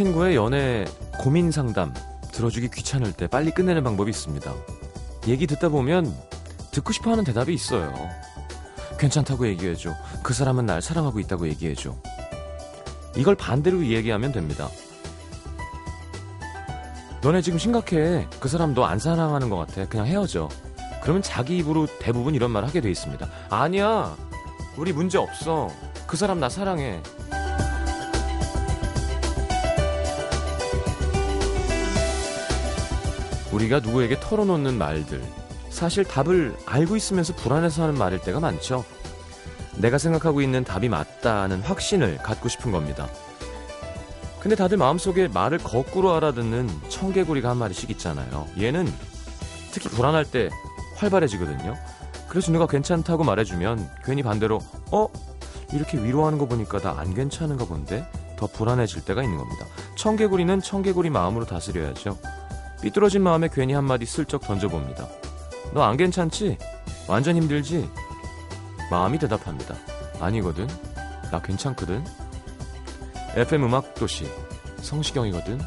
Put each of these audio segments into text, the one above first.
친구의 연애 고민 상담 들어주기 귀찮을 때 빨리 끝내는 방법이 있습니다. 얘기 듣다 보면 듣고 싶어 하는 대답이 있어요. 괜찮다고 얘기해줘. 그 사람은 날 사랑하고 있다고 얘기해줘. 이걸 반대로 이야기하면 됩니다. 너네 지금 심각해. 그 사람 너 안 사랑하는 것 같아. 그냥 헤어져. 그러면 자기 입으로 대부분 이런 말 하게 돼 있습니다. 아니야. 우리 문제 없어. 그 사람 나 사랑해. 우리가 누구에게 털어놓는 말들. 사실 답을 알고 있으면서 불안해서 하는 말일 때가 많죠. 내가 생각하고 있는 답이 맞다는 확신을 갖고 싶은 겁니다. 근데 다들 마음속에 말을 거꾸로 알아듣는 청개구리가 한 마리씩 있잖아요. 얘는 특히 불안할 때 활발해지거든요. 그래서 누가 괜찮다고 말해주면 괜히 반대로 어? 이렇게 위로하는 거 보니까 나 안 괜찮은가 본데? 더 불안해질 때가 있는 겁니다. 청개구리는 청개구리 마음으로 다스려야죠. 삐뚤어진 마음에 괜히 한마디 슬쩍 던져봅니다. 너 안 괜찮지? 완전 힘들지? 마음이 대답합니다. 아니거든. 나 괜찮거든. FM 음악 도시 성시경이거든.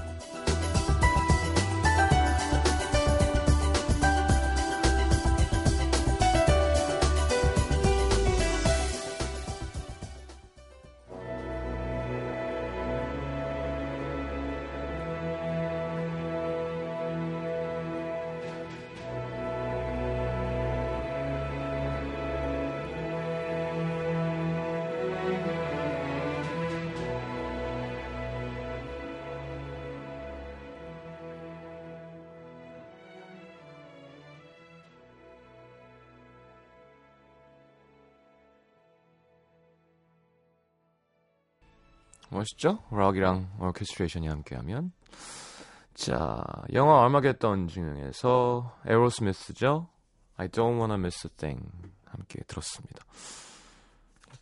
멋있죠? 락이랑 오케스트레이션이 함께하면. 자 영화 얼마겠던 중에서 에로스미스죠? I don't wanna miss a thing. 함께 들었습니다.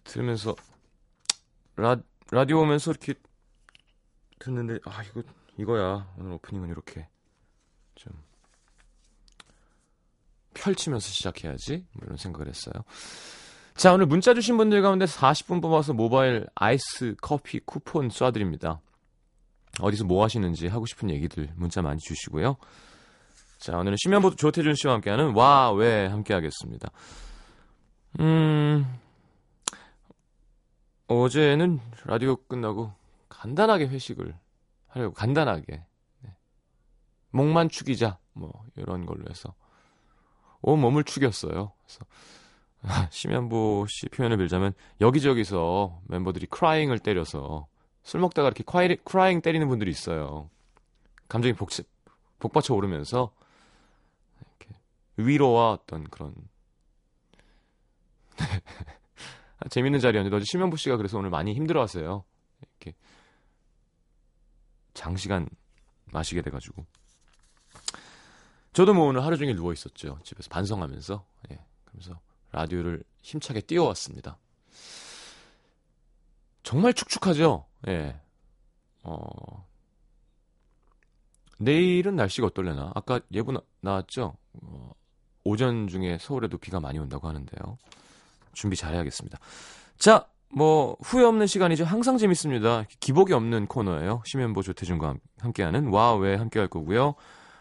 들으면서 라, 라디오 오면서 이렇게 듣는데 아 이거 이거야. 오늘 오프닝은 이렇게 좀 펼치면서 시작해야지. 뭐 이런 생각을 했어요 자, 오늘 문자 주신 분들 가운데 40분 뽑아서 모바일 아이스 커피 쿠폰 쏴드립니다. 어디서 뭐 하시는지 하고 싶은 얘기들 문자 많이 주시고요. 자, 오늘은 심연보도 조태준 씨와 함께하는 와, 왜 함께 하겠습니다. 음, 어제는 라디오 끝나고 간단하게 회식을 하려고, 간단하게. 네. 목만 축이자, 뭐, 이런 걸로 해서. 온 몸을 축였어요. 그래서 심현보 씨 표현을 빌자면 여기저기서 멤버들이 크라잉을 때려서 술 먹다가 이렇게 크라이, 크라잉 때리는 분들이 있어요. 감정이 복, 복받쳐 오르면서 이렇게 위로와 어떤 그런 재밌는 자리였는데 어제 심현보 씨가 그래서 오늘 많이 힘들어하세요. 이렇게 장시간 마시게 돼가지고 저도 뭐 오늘 하루 종일 누워 있었죠. 집에서 반성하면서 예, 그러면서 라디오를 힘차게 띄워왔습니다. 정말 축축하죠? 예. 어, 내일은 날씨가 어떨려나? 아까 예보 나, 나왔죠? 어, 오전 중에 서울에도 비가 많이 온다고 하는데요. 준비 잘해야겠습니다. 자, 뭐 후회 없는 시간이죠. 항상 재밌습니다. 기복이 없는 코너예요. 심현보 조태준과 함께하는 와왜 함께할 거고요.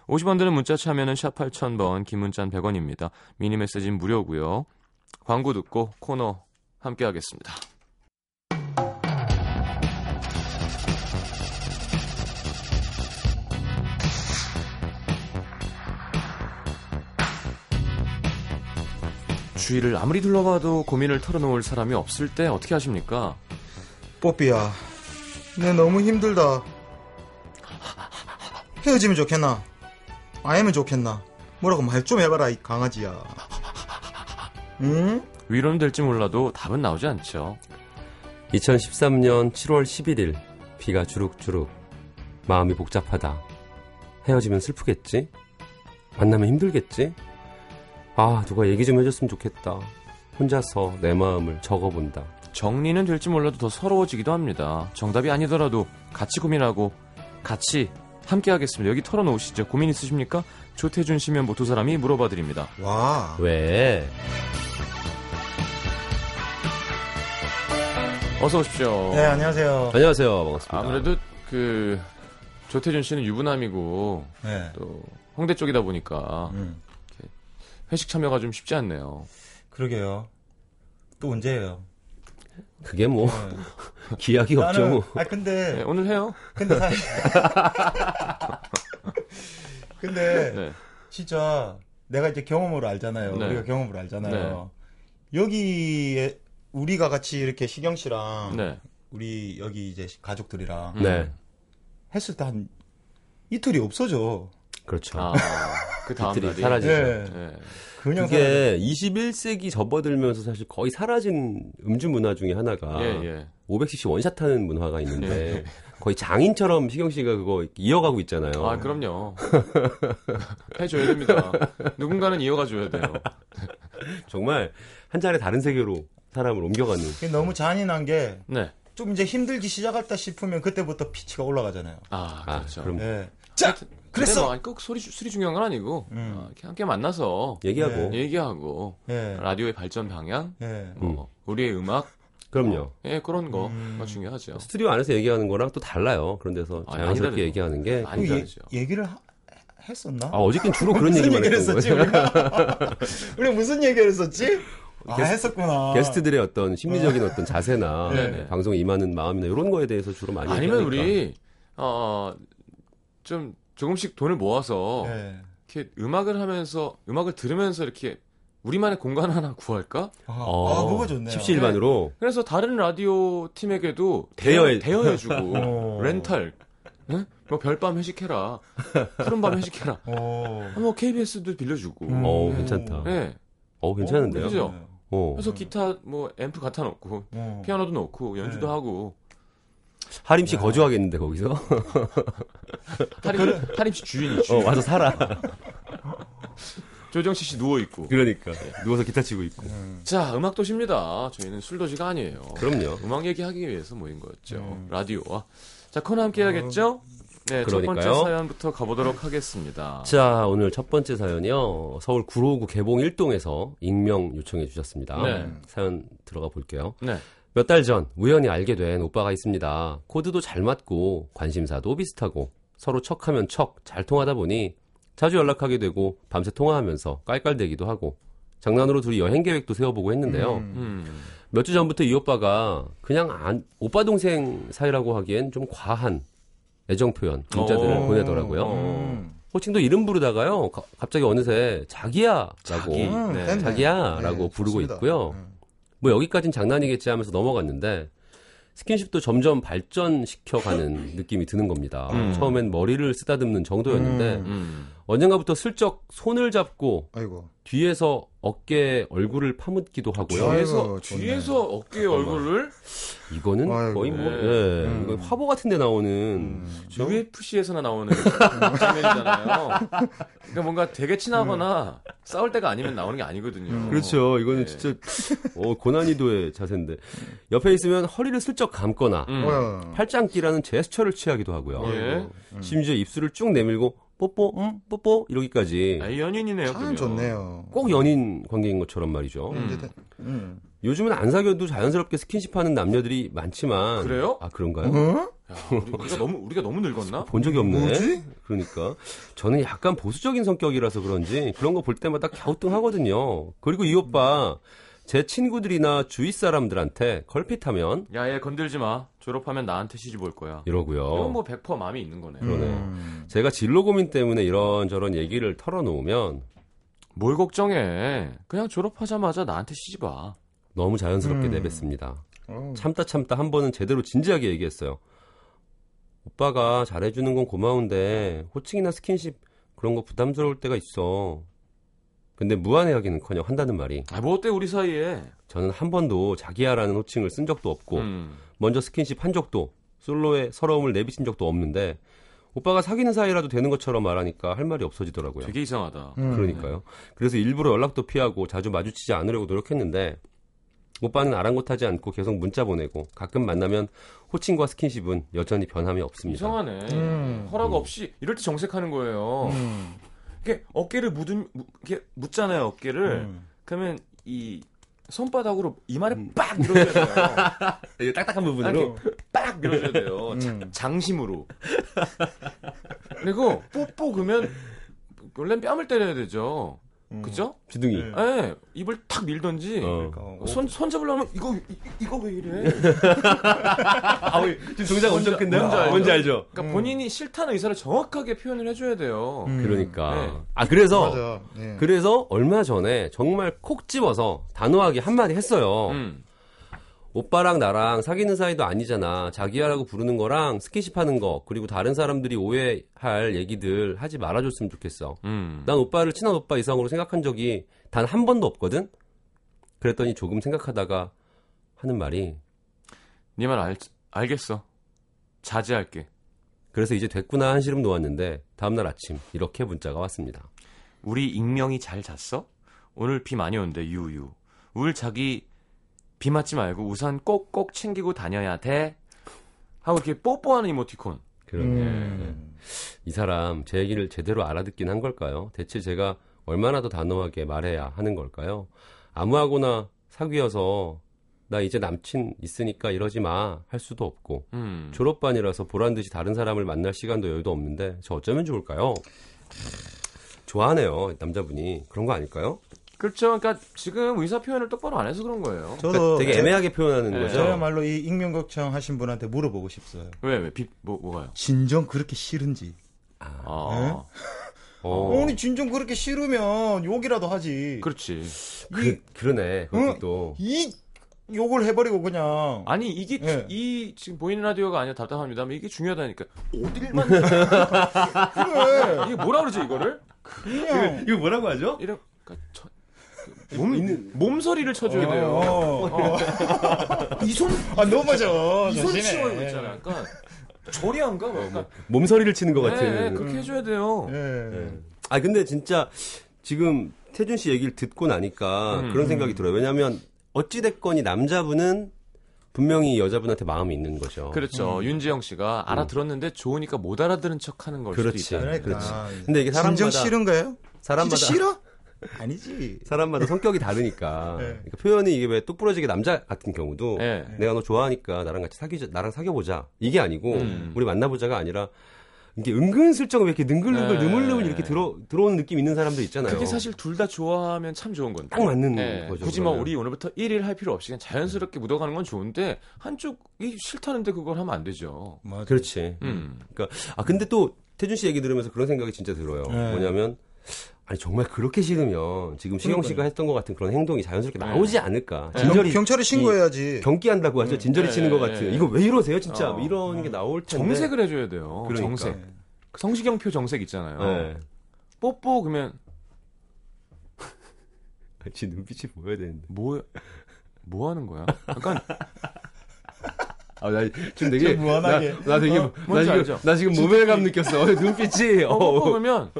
50원 드는 문자 참여는 샵 8000번, 긴 문자는 100원입니다. 미니 메시지는 무료고요. 광고 듣고 코너 함께 하겠습니다. 주위를 아무리 둘러봐도 고민을 털어놓을 사람이 없을 때 어떻게 하십니까? 뽀삐야, 내 너무 힘들다. 헤어지면 좋겠나? 아니면 좋겠나? 뭐라고 말 좀 해봐라, 이 강아지야. 응? 위로는 될지 몰라도 답은 나오지 않죠. 2013년 7월 11일 비가 주룩주룩 마음이 복잡하다. 헤어지면 슬프겠지? 만나면 힘들겠지? 아, 누가 얘기 좀 해줬으면 좋겠다. 혼자서 내 마음을 적어본다. 정리는 될지 몰라도 더 서러워지기도 합니다. 정답이 아니더라도 같이 고민하고 같이 함께 하겠습니다. 여기 털어놓으시죠. 고민 있으십니까? 조태준 씨면 모두 사람이 물어봐 드립니다. 와. 왜? 어서 오십시오. 네, 안녕하세요. 안녕하세요. 반갑습니다. 아무래도 그 조태준 씨는 유부남이고 네. 또 홍대 쪽이다 보니까 음. 회식 참여가 좀 쉽지 않네요. 그러게요. 또 언제예요? 그게 뭐 네. 기약이 없죠. 뭐. 아 근데 네, 오늘 해요. 근데 사실 근데 네. 진짜 내가 이제 경험으로 알잖아요. 네. 우리가 경험으로 알잖아요. 여기에 우리가 같이 이렇게 시경 씨랑 네. 우리 여기 이제 가족들이랑 음. 네. 했을 때 한 이틀이 없어져. 그렇죠. 아, 그 다음 이틀이 날이 사라지죠. 네. 네. 그냥 사라져. 그게 21세기 접어들면서 사실 거의 사라진 음주 문화 중에 하나가 예, 예. 500cc 원샷 하는 문화가 있는데 예. 거의 장인처럼 시경 씨가 그거 이어가고 있잖아요. 아, 그럼요. 해줘야 됩니다. 누군가는 이어가줘야 돼요. 정말 한 잔에 다른 세계로 사람을 옮겨가는. 너무 잔인한 게좀 네. 이제 힘들기 시작했다 싶으면 그때부터 피치가 올라가잖아요. 아, 아, 그렇죠. 그럼 예. 자, 그랬어. 뭐, 아니, 꼭 소리, 술이 중요한 건 아니고, 음. 어, 이렇게 함께 만나서 얘기하고. 네. 얘기하고, 예. 라디오의 발전 방향, 예. 뭐, 우리의 음악, 그럼요. 예, 그런 거가 음. 중요하죠. 스튜디오 안에서 얘기하는 거랑 또 달라요. 그런 데서 아, 자연스럽게 많이 얘기하는 게. 많이 그 다르죠. 얘, 얘기를 하- 했었나? 아, 어저께 주로 그런 얘기만 했던 거예요. 우리가? 우리 무슨 얘기를 했었지? 아, 게스트- 했었구나. 게스트들의 어떤 심리적인 어떤 자세나 네네. 방송에 임하는 마음이나 이런 거에 대해서 주로 많이 아니면 얘기하니까. 우리, 어, 좀 조금씩 돈을 모아서, 예. 이렇게 음악을 하면서, 음악을 들으면서 이렇게 우리만의 공간 하나 구할까? 아, 어, 아, 그거 좋네요. 십시일반으로 그래서 다른 라디오 팀에게도 대여해- 대여, 대여해주고, 어. 렌탈, 응? 뭐 별밤 회식해라, 푸른밤 회식해라, 어. 아, 뭐 KBS도 빌려주고, 음. 어, 네. 괜찮다. 네. 어, 괜찮은데요? 그죠? 어. 그래서 기타 뭐 앰프 갖다 놓고 어. 피아노도 놓고 연주도 네. 하고 하림 씨 거주하겠는데 거기서? 하림 하림 씨 주인이 어, 주인. 와서 살아. 조정치 씨 누워 있고. 그러니까 누워서 기타 치고 있고. 자 음악 도시입니다. 저희는 술 도시가 아니에요. 그럼요. 음악 얘기하기 위해서 모인 거였죠. 음. 라디오와 자 코너 함께 해야겠죠? 네, 첫 번째 그러니까요. 사연부터 가보도록 하겠습니다. 자, 오늘 첫 번째 사연이요. 서울 구로구 개봉 1동에서 익명 요청해 주셨습니다. 네. 사연 들어가 볼게요. 네. 몇 달 전 우연히 알게 된 오빠가 있습니다. 코드도 잘 맞고 관심사도 비슷하고 서로 척하면 척 잘 통하다 보니 자주 연락하게 되고 밤새 통화하면서 깔깔대기도 하고 장난으로 둘이 여행 계획도 세워보고 했는데요. 음. 음. 몇주 전부터 이 오빠가 그냥 안- 오빠 동생 사이라고 하기엔 좀 과한 애정 표현 문자들을 어. 보내더라고요. 음. 호칭도 이름 부르다가요. 가- 갑자기 어느새 자기야라고 자기. 음, 네. 자기야라고 네, 부르고 좋습니다. 있고요. 음. 뭐 여기까진 장난이겠지 하면서 넘어갔는데 스킨십도 점점 발전시켜가는 느낌이 드는 겁니다. 음. 처음엔 머리를 쓰다듬는 정도였는데 음. 음. 언젠가부터 슬쩍 손을 잡고 아이고. 뒤에서 어깨에 얼굴을 파묻기도 하고요. 뒤에서. 뒤에서 어깨 얼굴을 이거는 아이고. 거의 뭐 네. 예, 음. 이거 화보 같은데 나오는 음. UFC에서나 나오는 장면이잖아요. 그러니까 뭔가 되게 친하거나 싸울 때가 아니면 나오는 게 아니거든요. 음. 그렇죠. 이거는 네. 진짜 어, 고난이도의 자세인데 옆에 있으면 허리를 슬쩍 감거나 음. 어. 팔짱끼라는 제스처를 취하기도 하고요. 예. 심지어 입술을 쭉 내밀고 뽀뽀, 음, 뽀뽀 이러기까지 아, 연인이네요. 참 그죠? 좋네요. 꼭 연인 관계인 것처럼 말이죠. 음. 다- 음. 요즘은 안 사귀어도 자연스럽게 스킨십하는 남녀들이 많지만 그래요? 아 그런가요? 어? 야, 우리, 우리가 너무 우리가 너무 늙었나? 본 적이 없네. 뭐지? 그러니까 저는 약간 보수적인 성격이라서 그런지 그런 거 볼 때마다 갸우뚱하거든요. 그리고 이 오빠 제 친구들이나 주위 사람들한테 걸핏하면 야, 얘 건들지 마. 졸업하면 나한테 시집 올 거야. 이러고요. 이건 뭐 100% 마음이 있는 거네. 그러네. 음. 제가 진로 고민 때문에 이런저런 얘기를 털어놓으면 뭘 걱정해? 그냥 졸업하자마자 나한테 시집 와. 너무 자연스럽게 음. 내뱉습니다. 어. 참다 참다 한 번은 제대로 진지하게 얘기했어요. 오빠가 잘해주는 건 고마운데 호칭이나 스킨십 그런 거 부담스러울 때가 있어. 근데 무안해하기는커녕 한다는 말이 아, 뭐 어때 우리 사이에? 저는 한 번도 자기야라는 호칭을 쓴 적도 없고 음. 먼저 스킨십 한 적도 솔로의 서러움을 내비친 적도 없는데 오빠가 사귀는 사이라도 되는 것처럼 말하니까 할 말이 없어지더라고요. 되게 이상하다. 음. 그러니까요. 그래서 일부러 연락도 피하고 자주 마주치지 않으려고 노력했는데 오빠는 아랑곳하지 않고 계속 문자 보내고 가끔 만나면 호칭과 스킨십은 여전히 변함이 없습니다. 이상하네. 음. 허락 없이 이럴 때 정색하는 거예요. 음. 이게 어깨를 묻은 무- 이렇게 묻잖아요, 어깨를. 음. 그러면 이 손바닥으로 이마를 빡 밀어줘야 돼요. 딱딱한 부분으로 이렇게 빡 밀어줘야 돼요. 자- 음. 장심으로. 그리고 뽀뽀 그러면 원래는 뺨을 때려야 되죠. 음. 그죠? 주둥이. 네. 예, 입을 탁 밀던지. 어. 그러니까 손, 손 잡으려면 이거, 이, 이거 왜 이래? 아, 지금 동작 엄청 큰데요? 뭔지 알죠? 뭔지 알죠? 그러니까 음. 본인이 싫다는 의사를 정확하게 표현을 해줘야 돼요. 음. 그러니까. 네. 아, 그래서 맞아. 네. 그래서 얼마 전에 정말 콕 집어서 단호하게 한마디 했어요. 음. 오빠랑 나랑 사귀는 사이도 아니잖아. 자기야라고 부르는 거랑 스킨십 하는 거, 그리고 다른 사람들이 오해할 얘기들 하지 말아줬으면 좋겠어. 음. 난 오빠를 친한 오빠 이상으로 생각한 적이 단 한 번도 없거든? 그랬더니 조금 생각하다가 하는 말이, 네 말 알, 알겠어. 자제할게. 그래서 이제 됐구나 한시름 놓았는데, 다음날 아침, 이렇게 문자가 왔습니다. 우리 익명이 잘 잤어? 오늘 비 많이 온대, 유유. 울 자기 비 맞지 말고 우산 꼭꼭 챙기고 다녀야 돼. 하고 이렇게 뽀뽀하는 이모티콘. 그러네. 음. 이 사람 제 얘기를 제대로 알아듣긴 한 걸까요? 대체 제가 얼마나 더 단호하게 말해야 하는 걸까요? 아무하고나 사귀어서 나 이제 남친 있으니까 이러지 마 할 수도 없고 음. 졸업반이라서 보란 듯이 다른 사람을 만날 시간도 여유도 없는데 저 어쩌면 좋을까요? 좋아하네요 남자분이 그런 거 아닐까요? 그렇죠. 그러니까 지금 의사 표현을 똑바로 안 해서 그런 거예요. 저도 그러니까 되게 애매하게 표현하는 네. 거죠. 저야말로 이 익명 걱정 하신 분한테 물어보고 싶어요. 왜, 왜, 비, 뭐, 뭐가요? 진정 그렇게 싫은지. 아. 어, 아니 진정 그렇게 싫으면 욕이라도 하지. 그렇지. 그, 그러네 그것도 응? 또이 욕을 해버리고 그냥. 아니, 이게, 예. 이, 지금 보이는 라디오가 아니라 답답합니다. 이게 중요하다니까. 어딜 만 그래. 이게 뭐라 그러지, 이거를? 그냥. 이거 뭐라고 하죠? 이런, 그러니까 저, 몸, 몸소리를 쳐줘야 돼요. 어, 어. 이 손, 아 너무 맞아. 이손 조심해. 치워 이거 있잖아. 약간, 저리 안 가? 뭐 약간, 몸서리를 치는 것 네, 같은 그렇게 해줘야 돼요. 예. 아 근데 진짜 지금 태준 씨 얘기를 듣고 나니까 음. 그런 생각이 들어요. 왜냐하면 어찌 됐건 이 남자분은 분명히 여자분한테 마음이 있는 거죠. 그렇죠. 윤지영 씨가 알아들었는데 좋으니까 못 알아들은 척 하는 걸 그렇지. 수도 있다. 그러니까. 근데 이게 사람마다 진정 싫은 거예요? 사람마다 진짜 싫어? 아니지. 사람마다 성격이 다르니까 네. 그러니까 표현이 이게 왜 똑부러지게 남자 같은 경우도 네. 내가 너 좋아하니까 나랑 같이 사귀자 나랑 사귀어 보자 이게 아니고 음. 우리 만나보자가 아니라 이게 은근슬쩍 왜 이렇게 능글능글 네. 느물느물 이렇게 들어 들어오는 느낌 있는 사람들 있잖아요. 그게 사실 둘 다 좋아하면 참 좋은 건데. 딱 맞는 예, 거죠, 굳이 뭐 그러면. 우리 오늘부터 1일 할 필요 없이 그냥 자연스럽게 묻어가는 건 좋은데 한쪽이 싫다는데 그걸 하면 안 되죠. 맞아. 그렇지. 음. 그러니까 아 근데 또 태준 씨 얘기 들으면서 그런 생각이 진짜 들어요. 네. 뭐냐면 아니 정말 그렇게 싫으면 지금 시경 씨가 했던 것 같은 그런 행동이 자연스럽게 네. 나오지 않을까. 네. 진절이 경, 찰에 신고해야지. 경기한다고 하죠. 진절이 네, 치는 것 네, 같은. 네. 이거 왜 이러세요, 진짜? 어. 뭐 이런 게 나올 텐데. 정색을 해줘야 돼요. 그러니까. 정색. 그 성시경표 정색 있잖아요. 네. 뽀뽀 그러면 지 눈빛이 보여야 되는데. 뭐, 뭐 하는 거야? 약간 아, 나 지금 되게 좀 무한하게. 나, 나 되게 어, 나 지금 알죠? 나 지금 모멸감 느꼈어. 눈빛이. 어, 어. 그러면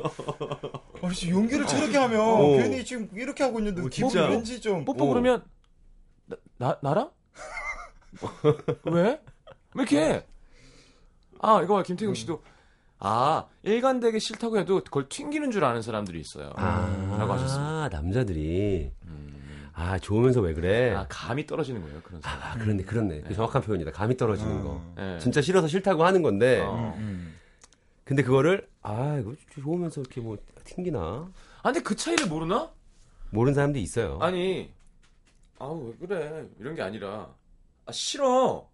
아, 씨, 용기를 저렇게 하면 어. 괜히 지금 이렇게 하고 있는데 어, 기분이 진짜. 왠지 좀. 뽀뽀 어. 그러면 나, 나 나랑 왜? 왜 이렇게? 해? 아 이거 봐 김태경 씨도 아 일관되게 싫다고 해도 그걸 튕기는 줄 아는 사람들이 있어요. 아, 라고 하셨습니다. 남자들이 음. 아 좋으면서 왜 그래? 아 감이 떨어지는 거예요 그런 사람. 아, 그렇네, 그렇네. 그 정확한 표현이다. 감이 떨어지는 음. 거. 예. 진짜 싫어서 싫다고 하는 건데, 어. 음. 근데 그거를 아 이거 좋으면서 이렇게 뭐 튕기나 아 근데 그 차이를 모르나? 모르는 사람도 있어요. 아니 아우 왜 그래 이런 게 아니라 아 싫어.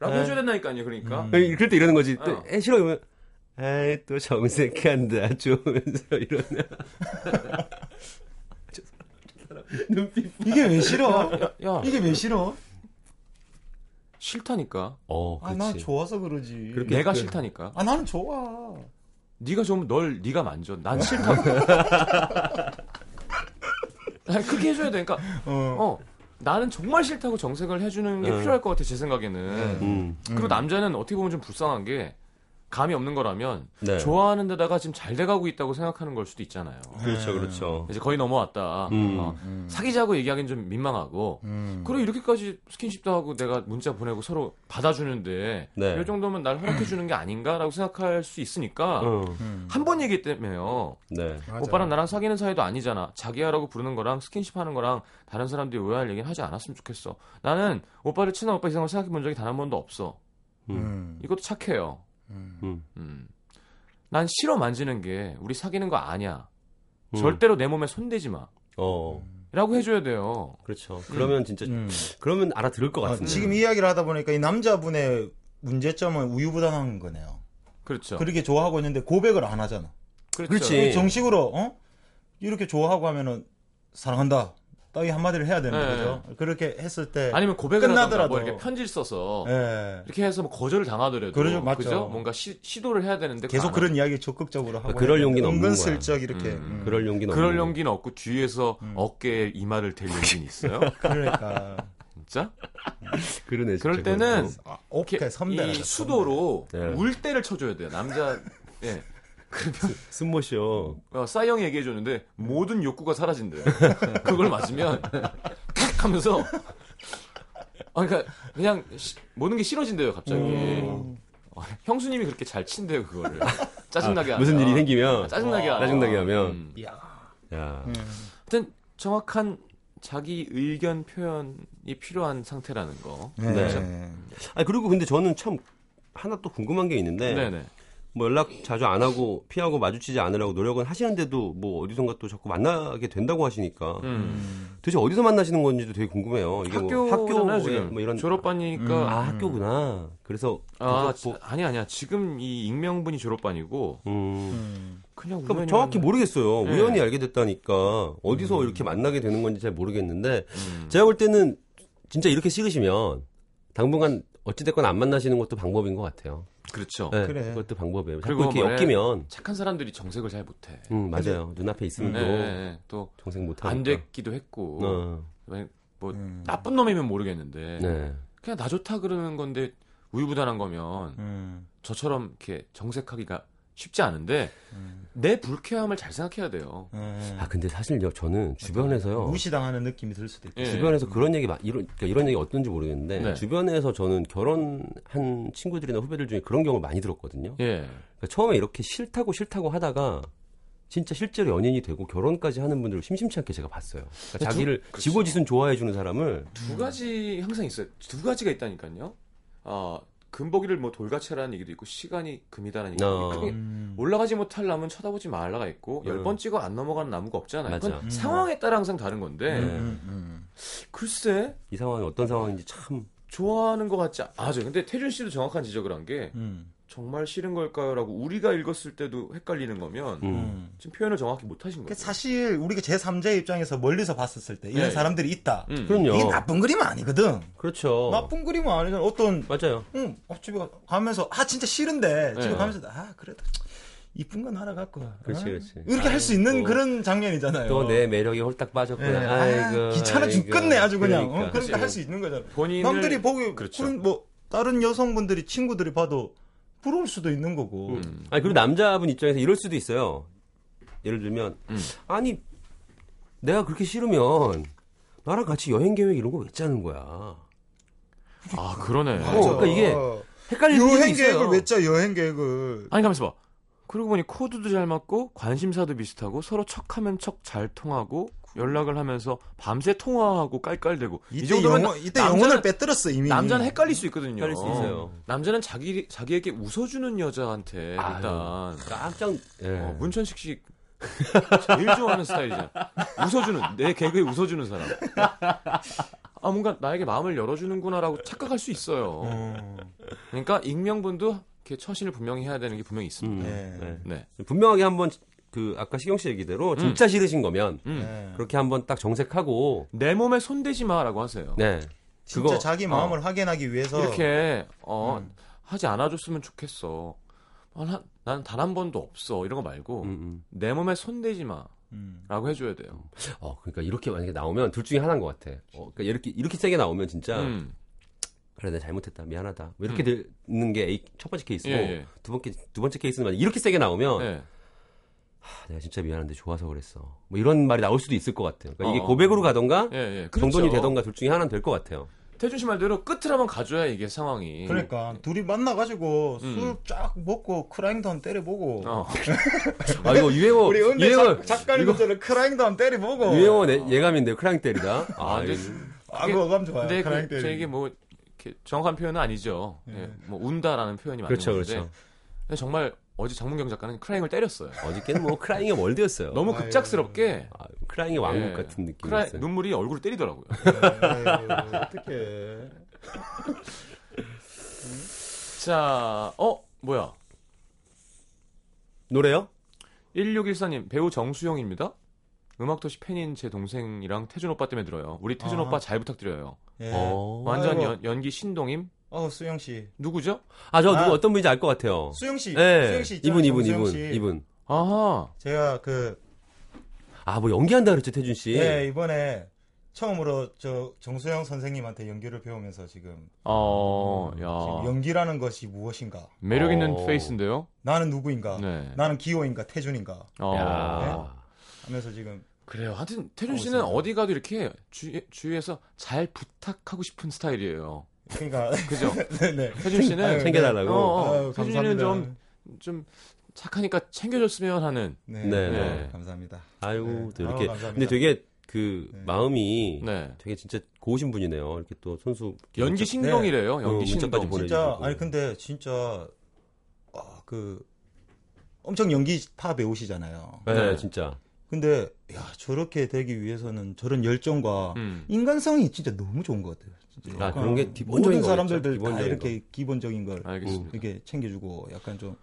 라고 네. 해줘야 된다니까요 그러니까. 음. 그럴 때 이러는 거지. 또, 어. 에, 싫어 이러면 아이 또 정색한다 좋으면서 이러냐. 저 사람, 저 사람 눈빛. 이게 왜 싫어? 야, 야 이게 왜 싫어? 싫다니까. 어, 아, 그렇지. 난 좋아서 그러지. 그렇게- 내가 그- 싫다니까. 아, 나는 좋아. 네가 좋으면 널 네가 만져. 난 싫다고. 아니, 크게 해줘야 돼. 그러니까 어. 어 나는 정말 싫다고 정색을 해주는 게 어. 필요할 것 같아 제 생각에는. 음. 그리고 남자는 어떻게 보면 좀 불쌍한 게 감이 없는 거라면 네. 좋아하는 데다가 지금 잘 돼가고 있다고 생각하는 걸 수도 있잖아요. 그렇죠, 그렇죠. 이제 거의 넘어왔다. 음. 어, 사귀자고 얘기하기는 좀 민망하고. 음. 그리고 이렇게까지 스킨십도 하고 내가 문자 보내고 서로 받아주는데 네. 이 정도면 날 허락해 주는 게 아닌가라고 생각할 수 있으니까 어, 한번 얘기 때문에요. 네. 오빠랑 나랑 사귀는 사이도 아니잖아. 자기야라고 부르는 거랑 스킨십 하는 거랑 다른 사람들이 오해할 얘기는 하지 않았으면 좋겠어. 나는 오빠를 친한 오빠 이상으로 생각해 본 적이 단 한 번도 없어. 음. 이것도 착해요. 음. 음. 난 싫어 만지는 게 우리 사귀는 거 아니야. 음. 절대로 내 몸에 손대지 마. 어, 라고 해줘야 돼요. 그렇죠. 그러면 진짜 음. 그러면 알아들을 것 아, 같은데. 지금 이야기를 하다 보니까 이 남자분의 문제점은 우유부단한 거네요. 그렇죠. 그렇게 좋아하고 있는데 고백을 안 하잖아. 그렇죠. 그렇지. 정식으로 어 이렇게 좋아하고 하면은 사랑한다. 따위 한마디를 해야 되는 네. 거죠. 그렇게 했을 때 아니면 고백을 하다가 끝나더라도. 뭐 이렇게 편지를 써서 예. 이렇게 해서 뭐 거절을 당하더라도 그러죠, 맞죠. 그죠? 뭔가 시, 시도를 해야 되는데 계속 그런 이야기 적극적으로 하고 그럴 용기는 되는데 없는 거야. 은근슬쩍 이렇게 음. 음. 그럴 용기는 그럴 없는 용기는 없고 뒤에서 어깨에 이마를 댈 용기는 있어요. 그러니까 진짜? 거. 그러네. 진짜 그럴 때는. 아, 오케이 선배라 이 수도로 네. 물때를 쳐줘야 돼요. 남자 예. 그러면 숨모셔. 어, 싸이 형이 얘기해 줬는데 모든 욕구가 사라진대요. 그걸 맞으면 탁 하면서 아 그러니까 그냥 시- 모든 게 싫어진대요 갑자기. 음. 어, 형수님이 그렇게 잘 친대요 그거를. 짜증나게 아, 무슨. 일이 생기면 짜증나게 하면. 짜증나게 하면. 음. 이야. 야. 하여튼 정확한 자기 의견 표현이 필요한 상태라는 거. 네. 네. 아 그리고 근데 저는 참 하나 또 궁금한 게 있는데 네네. 뭐 연락 자주 안 하고 피하고 마주치지 않으려고 노력은 하시는데도 뭐 어디선가 또 자꾸 만나게 된다고 하시니까 음. 도대체 어디서 만나시는 건지도 되게 궁금해요. 이게 뭐 학교잖아요 학교에 지금. 뭐 이런 졸업반이니까. 아 학교구나. 그래서 아, 계속 뭐- 아니 아니야. 지금 이 익명분이 졸업반이고 음. 음. 그냥 그러니까 정확히 만나- 모르겠어요. 네. 우연히 알게 됐다니까 어디서 이렇게 만나게 되는 건지 잘 모르겠는데 음. 제가 볼 때는 진짜 이렇게 싫으시면 당분간 어찌됐건 안 만나시는 것도 방법인 것 같아요. 그렇죠. 네, 그래. 그것도 방법이에요. 그리고 이렇게 뭐래? 엮이면 착한 사람들이 정색을 잘 못해. 음 맞아요. 눈앞에 있으면 네, 또 네, 또 정색 못하니까. 안 됐기도 했고 어, 뭐 음. 나쁜 놈이면 모르겠는데 네. 그냥 나 좋다 그러는 건데 우유부단한 거면 음. 저처럼 이렇게 정색하기가 쉽지 않은데 내 불쾌함을 잘 생각해야 돼요. 음. 아 근데 사실요 저는 주변에서요 무시당하는 느낌이 들 수도 있고. 예. 주변에서 그런 얘기 마- 이런 그러니까 이런 얘기 어떤지 모르겠는데 네. 주변에서 저는 결혼한 친구들이나 후배들 중에 그런 경우를 많이 들었거든요. 예. 그러니까 처음에 이렇게 싫다고 싫다고 하다가 진짜 실제로 연인이 되고 결혼까지 하는 분들을 심심치 않게 제가 봤어요. 그러니까 두- 자기를 그렇죠. 지고지순 좋아해 주는 사람을 두 가지 항상 있어요. 두 가지가 있다니까요. 아 금보기를 뭐 돌같이 하라는 얘기도 있고 시간이 금이다라는 얘기도 어. 있고 그게 음. 올라가지 못할 나무는 쳐다보지 말라가 있고 음. 열번 찍어 안 넘어가는 나무가 없잖아요. 맞아. 그건 음. 상황에 따라 항상 다른 건데 네. 음, 음. 글쎄 이 상황이 어떤 상황인지 참 좋아하는 것 같지 않- 맞아요. 근데 태준 씨도 정확한 지적을 한게 음. 정말 싫은 걸까요 라고 우리가 읽었을 때도 헷갈리는 거면 음. 음. 지금 표현을 정확히 못 하신 그 거예요. 사실 우리가 제 3자의 입장에서 멀리서 봤었을 때 이런 네. 사람들이 있다. 음. 그럼요. 이게 나쁜 그림은 아니거든. 그렇죠. 나쁜 그림은 아니잖아. 어떤 맞아요. 응, 어, 집에 가- 가면서 아 진짜 싫은데 집에 네. 가면서 아 그래도 이쁜 건 하나 갖고 와. 그렇지, 어? 그렇지. 이렇게 할 수 있는. 그런 장면이잖아요. 또 내 매력이 홀딱 빠졌구나. 예, 아이고. 아, 귀찮아 아이고. 죽겠네 아주 그냥. 그러니까. 어, 그렇게 할수 있는 거잖아. 본인을 남들이 보기 그렇죠. 뭐 다른 여성분들이 친구들이 봐도 부러울 수도 있는 거고. 음. 아니 그리고 남자분 입장에서 이럴 수도 있어요. 예를 들면 음. 아니 내가 그렇게 싫으면 나랑 같이 여행 계획 이런 거 왜 짜는 거야? 아 그러네. 어, 그러니까 이게 헷갈릴 수도 여행 있어요. 계획을 왜 짜? 여행 계획을. 아니 가면서 봐. 그러고 보니 코드도 잘 맞고 관심사도 비슷하고 서로 척하면 척 잘 통하고 연락을 하면서 밤새 통화하고 깔깔대고 이 정도면 영혼, 이때 남자는- 영혼을 빼들었어 이미. 남자는 헷갈릴 수 있거든요. 헷갈릴 수 있어요. 남자는 자기 자기에게 웃어주는 여자한테 아유, 일단 깜짝 예. 어, 문천식 씨 제일 좋아하는 스타일이잖아. 웃어주는 내 개그에 웃어주는 사람. 아 뭔가 나에게 마음을 열어주는구나라고 착각할 수 있어요. 음, 그러니까 익명분도 이렇게 처신을 분명히 해야 되는 게 분명히 음, 있습니다. 네. 네. 분명하게 한번 그 아까 시경 씨 얘기대로 진짜 싫으신 거면 음. 네. 그렇게 한번 딱 정색하고 내 몸에 손대지 마라고 하세요. 네. 진짜 그거 자기 마음을 확인하기 위해서 이렇게 어 음. 하지 않아줬으면 좋겠어. 아, 나는 단한 번도 없어. 이런 거 말고 음, 음. 내 몸에 손대지 마 라고 음. 해줘야 돼요. 어 그러니까 이렇게 만약에 나오면 둘 중에 하나인 것 같아. 어, 그러니까 이렇게 이렇게 세게 나오면 진짜 음. 그래 내가 잘못했다 미안하다 뭐 이렇게 듣는 게 A- 첫 번째 케이스고 음. 예, 예. 두 번째 두 번째 케이스는 만약 이렇게 세게 나오면 네. 아, 내가 진짜 미안한데 좋아서 그랬어 뭐 이런 말이 나올 수도 있을 것 같아요 그러니까 이게 어. 고백으로 가던가 예, 예. 그렇죠. 정돈이 되던가 둘 중에 하나는 될 것 같아요 태준 씨 말대로 끝을 한번 가줘야 이게 상황이. 그러니까 둘이 만나가지고 음. 술쫙 먹고 crying도 한 때려보고 어. 아 이거 유행어 우리 은대 유행어 작- 작가님 것처럼 crying도 한 때려보고 유행어 내- 예감인데 crying 때리다 아, 아, 근데 이거- 아 그거 감 좋아요 근데 crying 그, 때리기 저 이게 뭐 이렇게 정확한 표현은 아니죠. 예. 뭐 운다라는 표현이 맞는 그렇죠 건데. 그렇죠 정말 어제 장문경 작가는 crying을 때렸어요. 어저께는 뭐 crying의 world였어요 너무. 급작스럽게 아, crying의 왕국 예. 같은 크라 느낌이었어요 눈물이 얼굴을 때리더라고요. 어떻게 자, 어 뭐야? 노래요? 1614님 배우 정수영입니다. 음악도시 팬인 제 동생이랑 태준 오빠 때문에 들어요. 우리 태준 아. 오빠 잘 부탁드려요. 예. 어. 완전. 연, 연기 신동임 어 수영 씨 누구죠? 아저 누구 아. 어떤 분인지 알 것 같아요 수영 씨예 수영 씨 이분 이분 이분 씨. 이분 아하 제가 그 아 뭐 연기한다 그랬죠 태준 씨 예, 이번에 처음으로 저 정수영 선생님한테 연기를 배우면서 지금, 어, 지금 야 연기라는 것이 무엇인가? 매력 있는 어. face인데요. 나는 누구인가? 네. 나는 기호인가? 태준인가? 어. 야. 하면서 지금 그래요. 하여튼 태준 씨는 있습니다. 어디 가도 이렇게 주, 주위에서 잘 부탁하고 싶은 스타일이에요. 그러니까 그죠? 네네. 태준 씨는 아유, 챙겨달라고. 어, 어. 아유, 태준 씨는 감사합니다. 좀좀 착하니까 챙겨줬으면 하는. 네, 네, 네. 감사합니다. 아유 네. 또 아유, 이렇게 감사합니다. 근데 되게 그 네. 마음이 네. 되게 진짜 고우신 분이네요. 이렇게 또 손수 연기 신동이래요. 어, 연기 신동. 문자까지 보내- 진짜. 아니 근데 진짜 아, 그 엄청 연기파 배우시잖아요. 네, 네. 진짜. 근데 야 저렇게 되기 위해서는 저런 열정과 음. 인간성이 진짜 너무 좋은 것 같아요. 진짜. 아, 약간 그런 게 기본적인 모든 사람들들 거겠죠, 다 기본적인 이렇게 기본적인 걸 알겠습니다. 이렇게 챙겨주고 약간 좀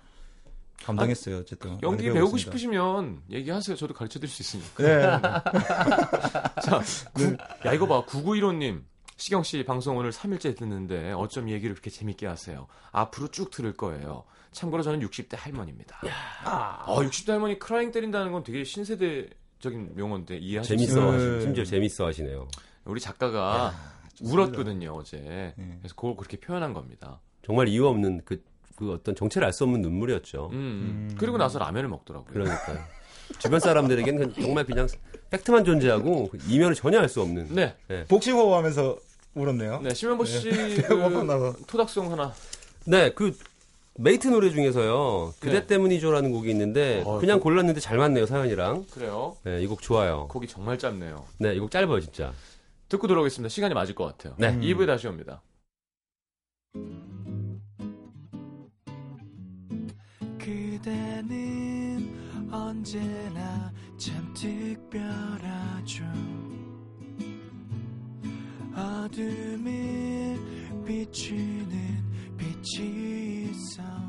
감동했어요. 어쨌든 많이 연기 배우고 있습니다. 싶으시면 얘기하세요. 저도 가르쳐 드릴 수 있으니까. 네. 자, 구, 야 이거 봐. 9915님. 시경 씨 방송 오늘 3일째 듣는데 어쩜 얘기를 그렇게 재밌게 하세요. 앞으로 쭉 들을 거예요. 참고로 저는 60대 할머니입니다. 아, 60대 할머니 크라잉 때린다는 건 되게 신세대적인 용어인데 이해하시죠? 재밌어 네. 하시, 심지어 재밌어 하시네요. 우리 작가가 좋습니다. 울었거든요, 어제. 네. 그래서 그걸 그렇게 표현한 겁니다. 정말 이유 없는 그, 그 어떤 정체를 알 수 없는 눈물이었죠. 음. 음. 그리고 나서 라면을 먹더라고요. 그러니까 주변 사람들에게는 정말 그냥 팩트만 존재하고 그 이면을 전혀 알 수 없는. 네. 복식호흡 하면서 울었네요. 네, 심현보 씨 배가 그. 토닥송 하나. 네, 그 메이트 노래 중에서요. 그대 네. 때문이죠라는 곡이 있는데 어, 그냥 골랐는데 잘 맞네요 사연이랑. 그래요. 네, 이 곡 좋아요. 곡이 정말 짧네요. 네, 이 곡 짧아요 진짜. 듣고 들어오겠습니다. 시간이 맞을 것 같아요. 네. 음. 2부에 다시 옵니다. 그대는 언제나 참 특별하죠 어둠을 비추는 빛이 있어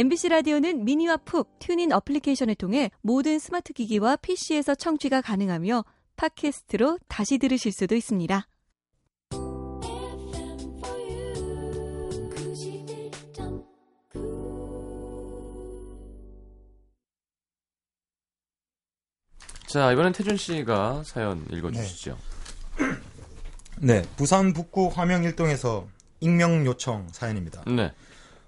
MBC 라디오는 미니와 푹 튜닝 어플리케이션을 통해 모든 스마트 기기와 PC에서 청취가 가능하며 팟캐스트로 다시 들으실 수도 있습니다. FM for you. 91.9. 자, 이번엔 태준 씨가 사연 읽어주시죠. 네, 부산 북구 화명 일동에서 익명 요청 사연입니다. 네.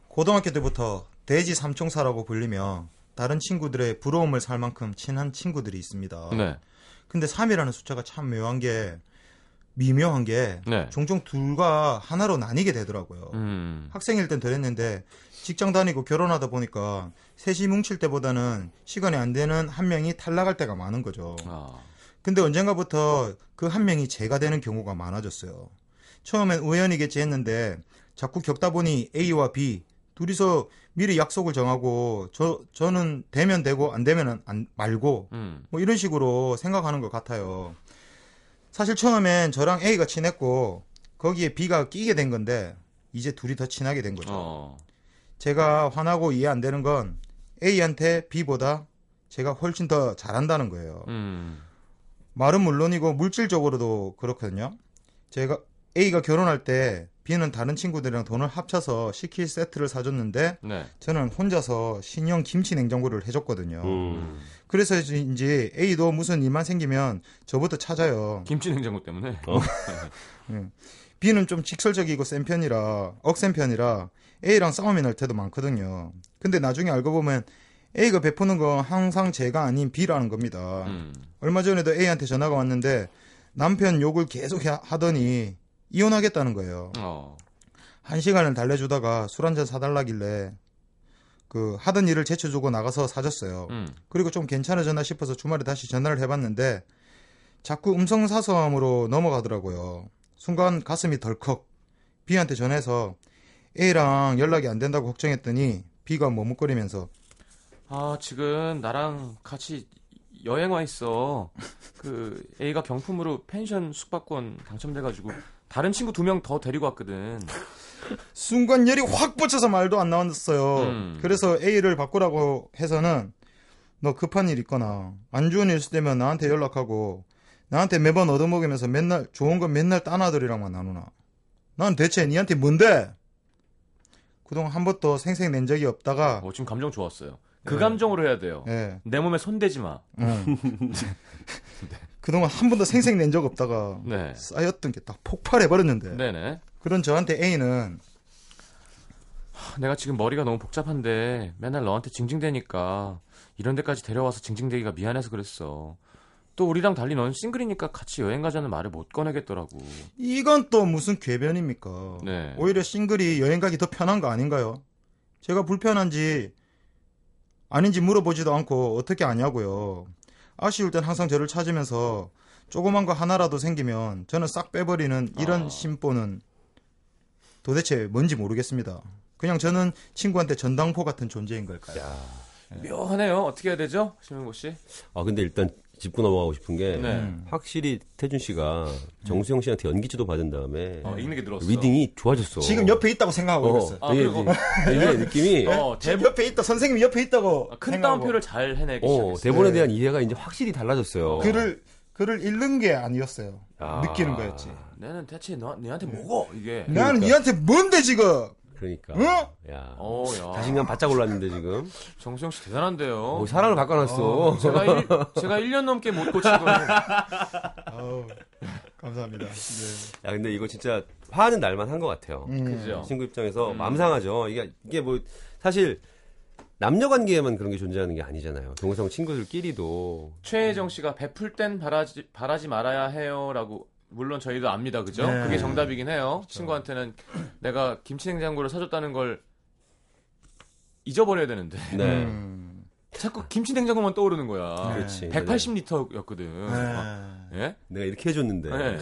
고등학교 때부터 돼지 삼총사라고 불리며 다른 친구들의 부러움을 살 만큼 친한 친구들이 있습니다. 네. 근데 3이라는 숫자가 참 묘한 게 미묘한 게 네. 종종 둘과 하나로 나뉘게 되더라고요. 음. 학생일 땐 덜했는데 직장 다니고 결혼하다 보니까 셋이 뭉칠 때보다는 시간이 안 되는 한 명이 탈락할 때가 많은 거죠. 아. 근데 언젠가부터 그 한 명이 제가 되는 경우가 많아졌어요. 처음엔 우연이겠지 했는데 자꾸 겪다 보니 A와 B 둘이서 미리 약속을 정하고 저 저는 되면 되고 안 되면은 안 말고 음. 뭐 이런 식으로 생각하는 것 같아요. 사실 처음엔 저랑 A가 친했고 거기에 B가 끼게 된 건데 이제 둘이 더 친하게 된 거죠. 어. 제가 화나고 이해 안 되는 건 A한테 B보다 제가 훨씬 더 잘한다는 거예요. 음. 말은 물론이고 물질적으로도 그렇거든요. 제가 A가 결혼할 때 B는 다른 친구들이랑 돈을 합쳐서 시킬 세트를 사줬는데 네. 저는 혼자서 신형 김치 냉장고를 해줬거든요. 음. 그래서인지 A도 무슨 일만 생기면 저부터 찾아요. 김치 냉장고 때문에. 어. B는 좀 직설적이고 센 편이라 억센 편이라 A랑 싸움이 날 때도 많거든요. 근데 나중에 알고 보면 A가 베푸는 건 항상 제가 아닌 B라는 겁니다. 음. 얼마 전에도 A한테 전화가 왔는데 남편 욕을 계속 하- 하더니 이혼하겠다는 거예요. 어. 한 시간을 달래주다가 술 한 잔 사달라길래 그 하던 일을 제쳐주고 나가서 사줬어요. 음. 그리고 좀 괜찮아졌나 싶어서 주말에 다시 전화를 해봤는데 자꾸 음성 사서함으로 넘어가더라고요. 순간 가슴이 덜컥. B한테 전해서 A랑 연락이 안 된다고 걱정했더니 B가 머뭇거리면서 아, 지금 나랑 같이 여행 와 있어. 그 A가 경품으로 펜션 숙박권 당첨돼가지고 다른 친구 두 명 더 데리고 왔거든. 순간 열이 확 뻗쳐서 말도 안 나왔어요. 음. 그래서 A를 바꾸라고 해서는 너 급한 일 있거나 안 좋은 일 있을 때면 나한테 연락하고 나한테 매번 얻어먹으면서 맨날 좋은 건 맨날 딴 아들이랑만 나누나. 난 대체 니한테 뭔데? 그동안 한 번도 생색 낸 적이 없다가 어, 지금 감정 좋았어요. 그 네. 감정으로 해야 돼요. 예. 내 몸에 손대지 마. 응. 그동안 한 번도 생색 낸 적 없다가 네. 쌓였던 게 딱 폭발해 버렸는데 네네. 그런 저한테 A는 하, 내가 지금 머리가 너무 복잡한데 맨날 너한테 징징대니까 이런 데까지 데려와서 징징대기가 미안해서 그랬어. 또 우리랑 달리 넌 싱글이니까 같이 여행 가자는 말을 못 꺼내겠더라고. 이건 또 무슨 궤변입니까? 네. 오히려 싱글이 여행 가기 더 편한 거 아닌가요? 제가 불편한지 아닌지 물어보지도 않고 어떻게 아냐고요. 아쉬울 땐 항상 저를 찾으면서 조그만 거 하나라도 생기면 저는 싹 빼버리는 이런 아. 심보는 도대체 뭔지 모르겠습니다. 그냥 저는 친구한테 전당포 같은 존재인 걸까요? 묘하네요. 어떻게 해야 되죠? 심영고 씨? 아 근데 일단 짚고 넘어가고 싶은 게 네. 음. 확실히 태준 씨가 정수영 씨한테 연기지도 받은 다음에 어, 읽는 게 늘었어. reading이 좋아졌어. 지금 옆에 있다고 생각하고 어, 있어요. 아, 되게 그리고- 되게 느낌이 어, 대본, 옆에 있다. 선생님이 옆에 있다고. 아, 큰 생각하고. 따옴표를 잘 해내기 어, 시작했어요. 대본에 네. 대한 이해가 이제 확실히 달라졌어요. 글을 글을 읽는 게 아니었어요. 아. 느끼는 거였지. 내는 대체 너, 니한테 뭐고 이게? 나는 니한테 뭔데 지금? 그러니까. 어? 야. 어, 야. 자신감 바짝 올랐는데 지금. 정수영 씨 대단한데요. 어, 사랑을 바꿔놨어. 제가 일, 제가 1년 넘게 못 고친 아우, 감사합니다. 네. 야, 근데 이거 진짜 화하는 날만 한 것 같아요. 음. 그죠. 친구 입장에서 음. 마음 상하죠. 이게, 이게 뭐, 사실, 남녀 관계에만 그런 게 존재하는 게 아니잖아요. 동성 친구들끼리도. 최혜정 씨가 베풀 땐 바라지 바라지 말아야 해요라고 물론 저희도 압니다. 그죠? 네. 그게 정답이긴 해요. 친구한테는 내가 김치 냉장고를 사줬다는 걸 잊어버려야 되는데 네. 음. 자꾸 김치 냉장고만 떠오르는 거야. 그렇지. 180리터였거든. 네. 예? 내가 이렇게 해줬는데. 네.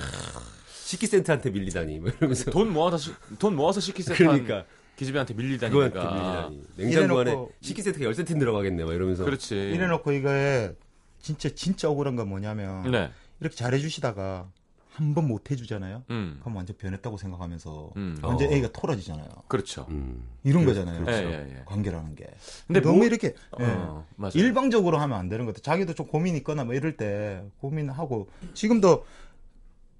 식기센터한테 밀리다니. 뭐 이러면서. 돈 모아서 시, 돈 모아서 시키세요. 그러니까. 기집애한테 밀리다니까. 그거한테 밀리다니. 냉장고 안에 이래놓고- 식기세트가 10세트 들어가겠네. 막 이러면서. 그렇지. 이래놓고 이거에 진짜 진짜 억울한 건 뭐냐면 네. 이렇게 잘해주시다가 한 번 못 해주잖아요. 음. 그럼 완전 변했다고 생각하면서 음. 완전 어. A가 토라지잖아요. 그렇죠. 음. 이런 거잖아요. 예, 예, 예. 관계라는 게. 근데 너무 뭐- 이렇게 예. 어, 맞아. 일방적으로 하면 안 되는 것 같아. 자기도 좀 고민 있거나 뭐 이럴 때 고민하고 지금도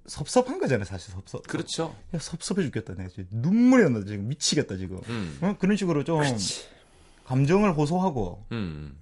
섭섭한 거잖아요, 사실 섭섭. 그렇죠. 야, 섭섭해 죽겠다. 내가 지금 눈물이 나 지금 미치겠다 지금. 음. 어? 그런 식으로 좀 감정을 호소하고 음.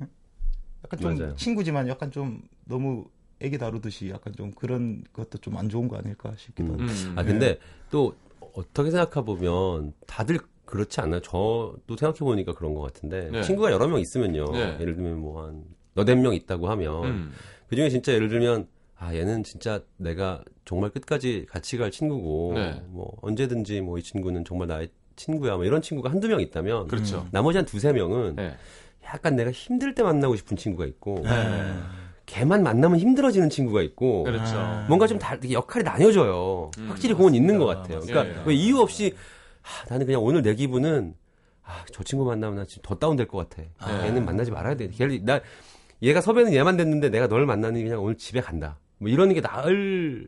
약간 좀 맞아요. 친구지만 약간 좀 너무 애기 다루듯이 약간 좀 그런 것도 좀 안 좋은 거 아닐까 싶기도 하고. 음. 아, 근데 또 어떻게 생각해 보면 다들 그렇지 않나요? 저도 생각해 보니까 그런 것 같은데. 네. 친구가 여러 명 있으면요. 네. 예를 들면 뭐 한 너댓 명 있다고 하면. 음. 그 중에 진짜 예를 들면 아 얘는 진짜 내가 정말 끝까지 같이 갈 친구고 네. 뭐 언제든지 뭐 이 친구는 정말 나의 친구야 뭐 이런 친구가 한두 명 있다면 그렇죠. 나머지 한 두세 명은 네. 약간 내가 힘들 때 만나고 싶은 친구가 있고 네. 걔만 만나면 힘들어지는 친구가 있고 그렇죠. 아. 뭔가 좀 다, 역할이 나뉘어져요. 음, 확실히 그건 있는 것 맞습니다. 같아요. 그러니까 맞습니다. 왜 이유 없이 아, 나는 그냥 오늘 내 기분은 아, 저 친구 만나면 나 지금 더 다운될 것 같아. 네. 얘는 만나지 말아야 돼. 걔를 나 얘가 섭외는 얘만 됐는데 내가 널 만나니 그냥 오늘 집에 간다. 뭐 이러는 게 나을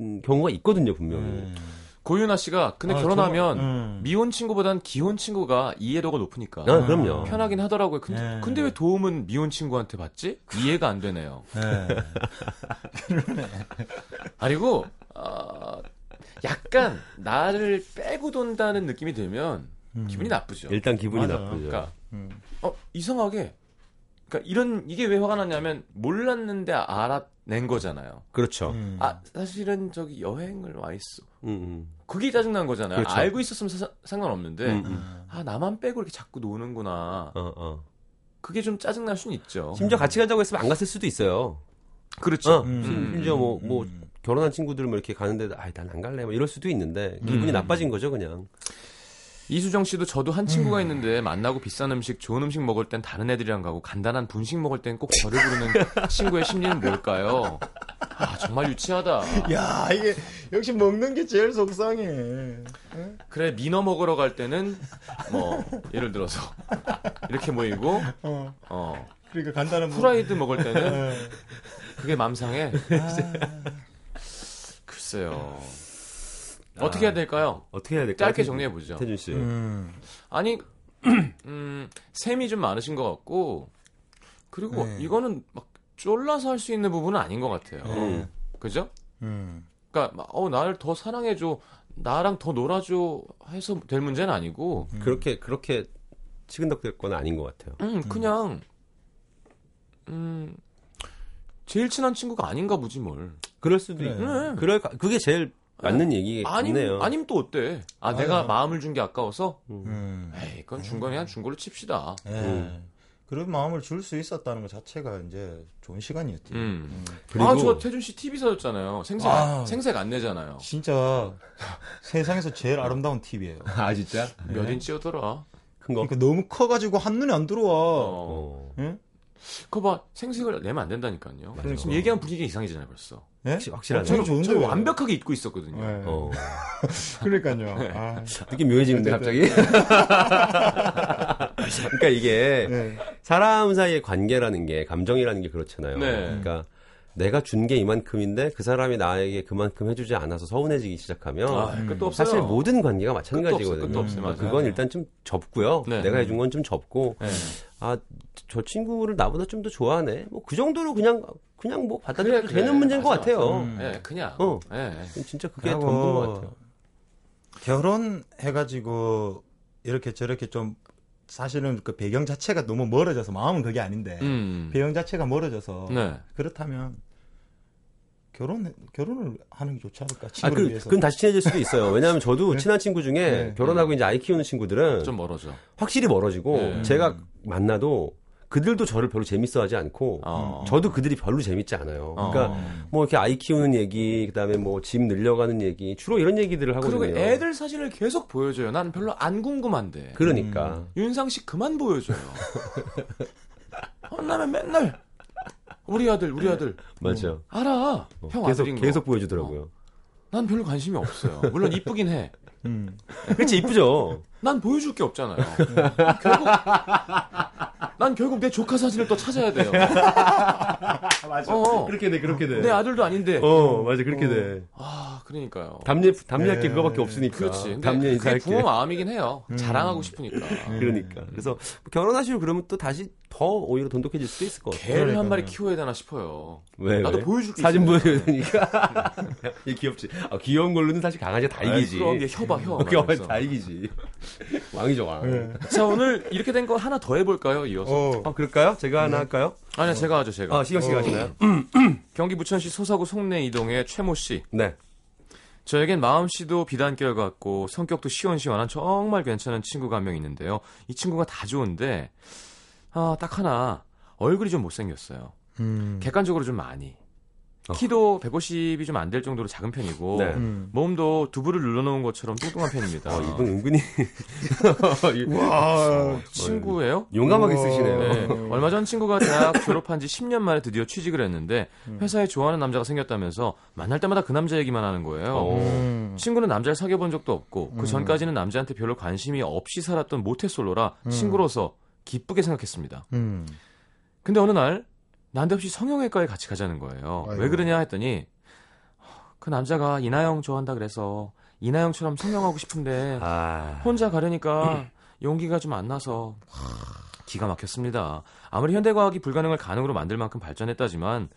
음, 경우가 있거든요, 분명히. 음. 고윤아 씨가 근데 아, 결혼하면 정말, 음. 미혼 친구보단 기혼 친구가 이해도가 높으니까 아, 그럼요. 편하긴 하더라고요. 근데, 네. 근데 왜 도움은 미혼 친구한테 받지? 이해가 안 되네요. 네. 아니고 어, 약간 나를 빼고 돈다는 느낌이 들면 음. 기분이 나쁘죠. 일단 기분이 맞아. 나쁘죠. 그러니까 음. 어 이상하게 그러니까 이런 이게 왜 화가 났냐면 몰랐는데 알아 낸 거잖아요. 그렇죠. 음. 아 사실은 저기 여행을 와 있어. 음, 음. 그게 짜증 난 거잖아요. 그렇죠. 알고 있었으면 사- 상관없는데 음, 음. 아 나만 빼고 이렇게 자꾸 노는구나. 어, 어. 그게 좀 짜증 날 수는 있죠. 심지어 같이 가자고 했으면 안 갔을 수도 있어요. 그렇죠. 어, 음. 심- 심지어 뭐, 뭐, 음. 결혼한 친구들 뭐 이렇게 가는데, 아이, 난 안 갈래. 뭐 이럴 수도 있는데, 기분이 음. 나빠진 거죠, 그냥. 이수정 씨도 저도 한 친구가 있는데 만나고 비싼 음식, 좋은 음식 먹을 땐 다른 애들이랑 가고 간단한 분식 먹을 땐 꼭 저를 부르는 친구의 심리는 뭘까요? 아 정말 유치하다. 야 이게 역시 먹는 게 제일 속상해. 그래 민어 먹으러 갈 때는 뭐 예를 들어서 이렇게 모이고 어. 어 그러니까 간단한 뭐- 프라이드 먹을 때는 네. 그게 맘상해. 글쎄요. 어떻게 해야 될까요? 어떻게 해야 될까요? 짧게 정리해 보죠. 태준 씨. 음. 아니, 음, 셈이 좀 많으신 것 같고, 그리고 네. 이거는 막 쫄라서 할 수 있는 부분은 아닌 것 같아요. 음. 그죠? 음. 그러니까, 막, 어, 나를 더 사랑해 줘, 나랑 더 놀아줘 해서 될 문제는 아니고, 그렇게, 그렇게 치근덕될 건 아닌 것 같아요. 음, 그냥, 음, 제일 친한 친구가 아닌가 보지 뭘. 그럴 수도. 있고. 네. 그럴, 그게 제일 맞는 얘기겠네요. 아님, 아님 또 어때? 아, 맞아. 내가 마음을 준 게 아까워서? 음. 에이, 그건 준 거냐? 준 걸로 칩시다. 예. 음. 그런 마음을 줄 수 있었다는 것 자체가 이제 좋은 시간이었지. 음. 그리고- 아, 저 태준 씨 TV 사줬잖아요. 생색, 아. 생색 안 내잖아요. 진짜 세상에서 제일 아름다운 TV예요. 아, 진짜? 몇 인치였더라? 큰 거? 그러니까 너무 커가지고 한눈에 안 들어와. 어. 어. 응? 그거 봐, 생색을 내면 안 된다니까요. 그러니까. 지금 얘기한 분위기가 이상해지잖아요, 벌써. 예? 확실- 확실하네. 엄청 좋은데 저는 왜? 완벽하게 잊고 있었거든요. 예. 어. 그러니까요. 아, 느낌 묘해지는데, 갑자기? 그러니까 이게, 네. 사람 사이의 관계라는 게, 감정이라는 게 그렇잖아요. 네. 그러니까, 내가 준 게 이만큼인데, 그 사람이 나에게 그만큼 해주지 않아서 서운해지기 시작하면, 아, 끝도 없어요. 사실 모든 관계가 끝도 마찬가지거든요. 없어요, 끝도 없어요. 그러니까 맞아요. 그건 일단 좀 접고요. 네. 내가 해준 건 좀 접고, 네. 아, 저 친구를 나보다 좀 더 좋아하네. 뭐 그 정도로 그냥 그냥 뭐 받아들여도 그래, 그래. 되는 문제인 것 맞아, 같아요. 음. 예, 그냥. 어. 예. 진짜 그게 전부인 것 같아요. 결혼해가지고 이렇게 저렇게 좀 사실은 그 배경 자체가 너무 멀어져서 마음은 그게 아닌데 음. 배경 자체가 멀어져서 네. 그렇다면 결혼 결혼을 하는 게 좋지 않을까 아, 친구를 그, 위해서. 그건 다시 친해질 수도 있어요. 왜냐하면 저도 친한 친구 중에 네. 결혼하고 이제 아이 키우는 친구들은 좀 멀어져. 확실히 멀어지고 네. 제가 만나도 그들도 저를 별로 재밌어하지 않고 어. 저도 그들이 별로 재밌지 않아요. 어. 그러니까 뭐 이렇게 아이 키우는 얘기, 그다음에 뭐 집 늘려가는 얘기 주로 이런 얘기들을 하거든요. 그리고 애들 사진을 계속 보여줘요. 난 별로 안 궁금한데. 그러니까 윤상 씨 그만 보여줘요. 혼나면 맨날 우리 아들, 우리 아들. 맞아. 알아. 어, 형 계속 아들인 거. 계속 보여주더라고요. 난 별로 관심이 없어요. 물론 이쁘긴 해. 음. 그렇지 이쁘죠. 난 보여줄 게 없잖아요. 결국 난 결국 내 조카 사진을 또 찾아야 돼요. 맞아. 어. 그렇게 돼, 그렇게 돼. 내 아들도 아닌데. 어, 맞아, 그렇게 돼. 아, 그러니까요. 담례, 담례할 게 네. 그거밖에 없으니까. 그렇지. 담례 그게 인사할 게. 부모 마음이긴 해요. 자랑하고 싶으니까. 그러니까. 그래서 결혼하시고 그러면 또 다시 더 오히려 돈독해질 수도 있을 것 같아요. 개를 한 그러니까요. 마리 키워야 되나 싶어요. 왜? 나도 왜? 보여줄 게 사진. 보여줘야 되니까. 얘 귀엽지. 아, 귀여운 걸로는 사실 강아지가 다 이기지. 그럼 얘 혀봐, 혀. 어, 귀여워, 그래서. 다 이기지. 왕이죠, 왕. 네. 자, 오늘 이렇게 된 거 하나 더 해볼까요? 이어서. 어. 아, 그럴까요? 제가 하나 할까요? 아니야, 제가 하죠, 제가. 아, 시경 씨가 하시나요? 경기 부천시 소사구 송내 이동의 최모 씨. 네. 저에겐 마음 씨도 비단결 같고 성격도 시원시원한 정말 괜찮은 친구가 한 명 있는데요. 이 친구가 다 좋은데 아, 딱 하나 얼굴이 좀 못생겼어요. 음. 객관적으로 좀 많이. 어. 키도 150이 좀 안 될 정도로 작은 편이고 네. 음. 몸도 두부를 눌러놓은 것처럼 뚱뚱한 편입니다. 어, 이분 은근히 와, 친구예요? 용감하게 우와. 쓰시네요. 네. 얼마 전 친구가 대학 졸업한 지 10년 만에 드디어 취직을 했는데 회사에 좋아하는 남자가 생겼다면서 만날 때마다 그 남자 얘기만 하는 거예요. 어. 음. 친구는 남자를 사귀어 본 적도 없고 그 음. 전까지는 남자한테 별로 관심이 없이 살았던 모태솔로라 음. 친구로서 기쁘게 생각했습니다. 음. 근데 어느 날 난데없이 성형외과에 같이 가자는 거예요. 아이고. 왜 그러냐 했더니 그 남자가 이나영 좋아한다 그래서 이나영처럼 성형하고 싶은데 아, 혼자 가려니까 용기가 좀 안 나서 기가 막혔습니다. 아무리 현대과학이 불가능을 가능으로 만들 만큼 발전했다지만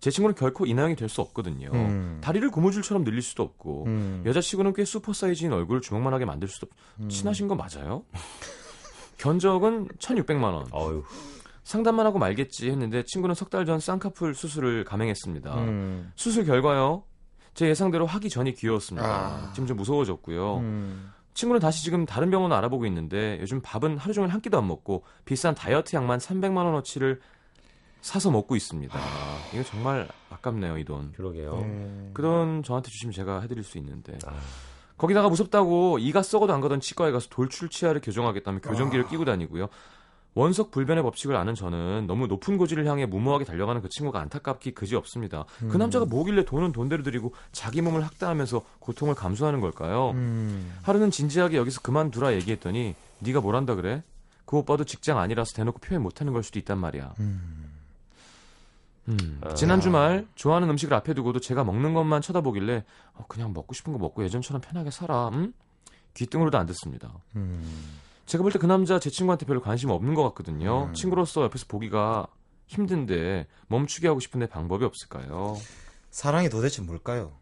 제 친구는 결코 이나영이 될 수 없거든요. 음. 다리를 고무줄처럼 늘릴 수도 없고 음. 여자치고는 꽤 슈퍼 사이즈인 얼굴을 주먹만하게 만들 수도 없... 음. 친하신 거 맞아요? 견적은 1,600만 원. 어유, 상담만 하고 말겠지 했는데 친구는 석 달 전 쌍꺼풀 수술을 감행했습니다. 음. 수술 결과요. 제 예상대로 하기 전이 귀여웠습니다. 아. 지금 좀 무서워졌고요. 음. 친구는 다시 지금 다른 병원 알아보고 있는데 요즘 밥은 하루 종일 한 끼도 안 먹고 비싼 다이어트 약만 300만 원어치를 사서 먹고 있습니다. 이거 정말 아깝네요, 이 돈. 그러게요. 네. 그돈 저한테 주시면 제가 해드릴 수 있는데. 아. 거기다가 무섭다고 이가 썩어도 안 가던 치과에 가서 돌출 치아를 교정하겠다며 교정기를 끼고 다니고요. 원석 불변의 법칙을 아는 저는 너무 높은 고지를 향해 무모하게 달려가는 그 친구가 안타깝기 그지 없습니다. 그 남자가 뭐길래 돈은 돈대로 들이고 자기 몸을 학대하면서 고통을 감수하는 걸까요? 음. 하루는 진지하게 여기서 그만두라 얘기했더니 네가 뭘 한다 그래? 그 오빠도 직장 아니라서 대놓고 표현 못하는 걸 수도 있단 말이야. 음. 음, 아. 지난 주말 좋아하는 음식을 앞에 두고도 제가 먹는 것만 쳐다보길래 어, 그냥 먹고 싶은 거 먹고 예전처럼 편하게 살아. 음? 귀등으로도 안 듣습니다. 음. 제가 볼 때 그 남자 제 친구한테 별로 관심 없는 것 같거든요. 음. 친구로서 옆에서 보기가 힘든데 멈추게 하고 싶은데 방법이 없을까요? 사랑이 도대체 뭘까요?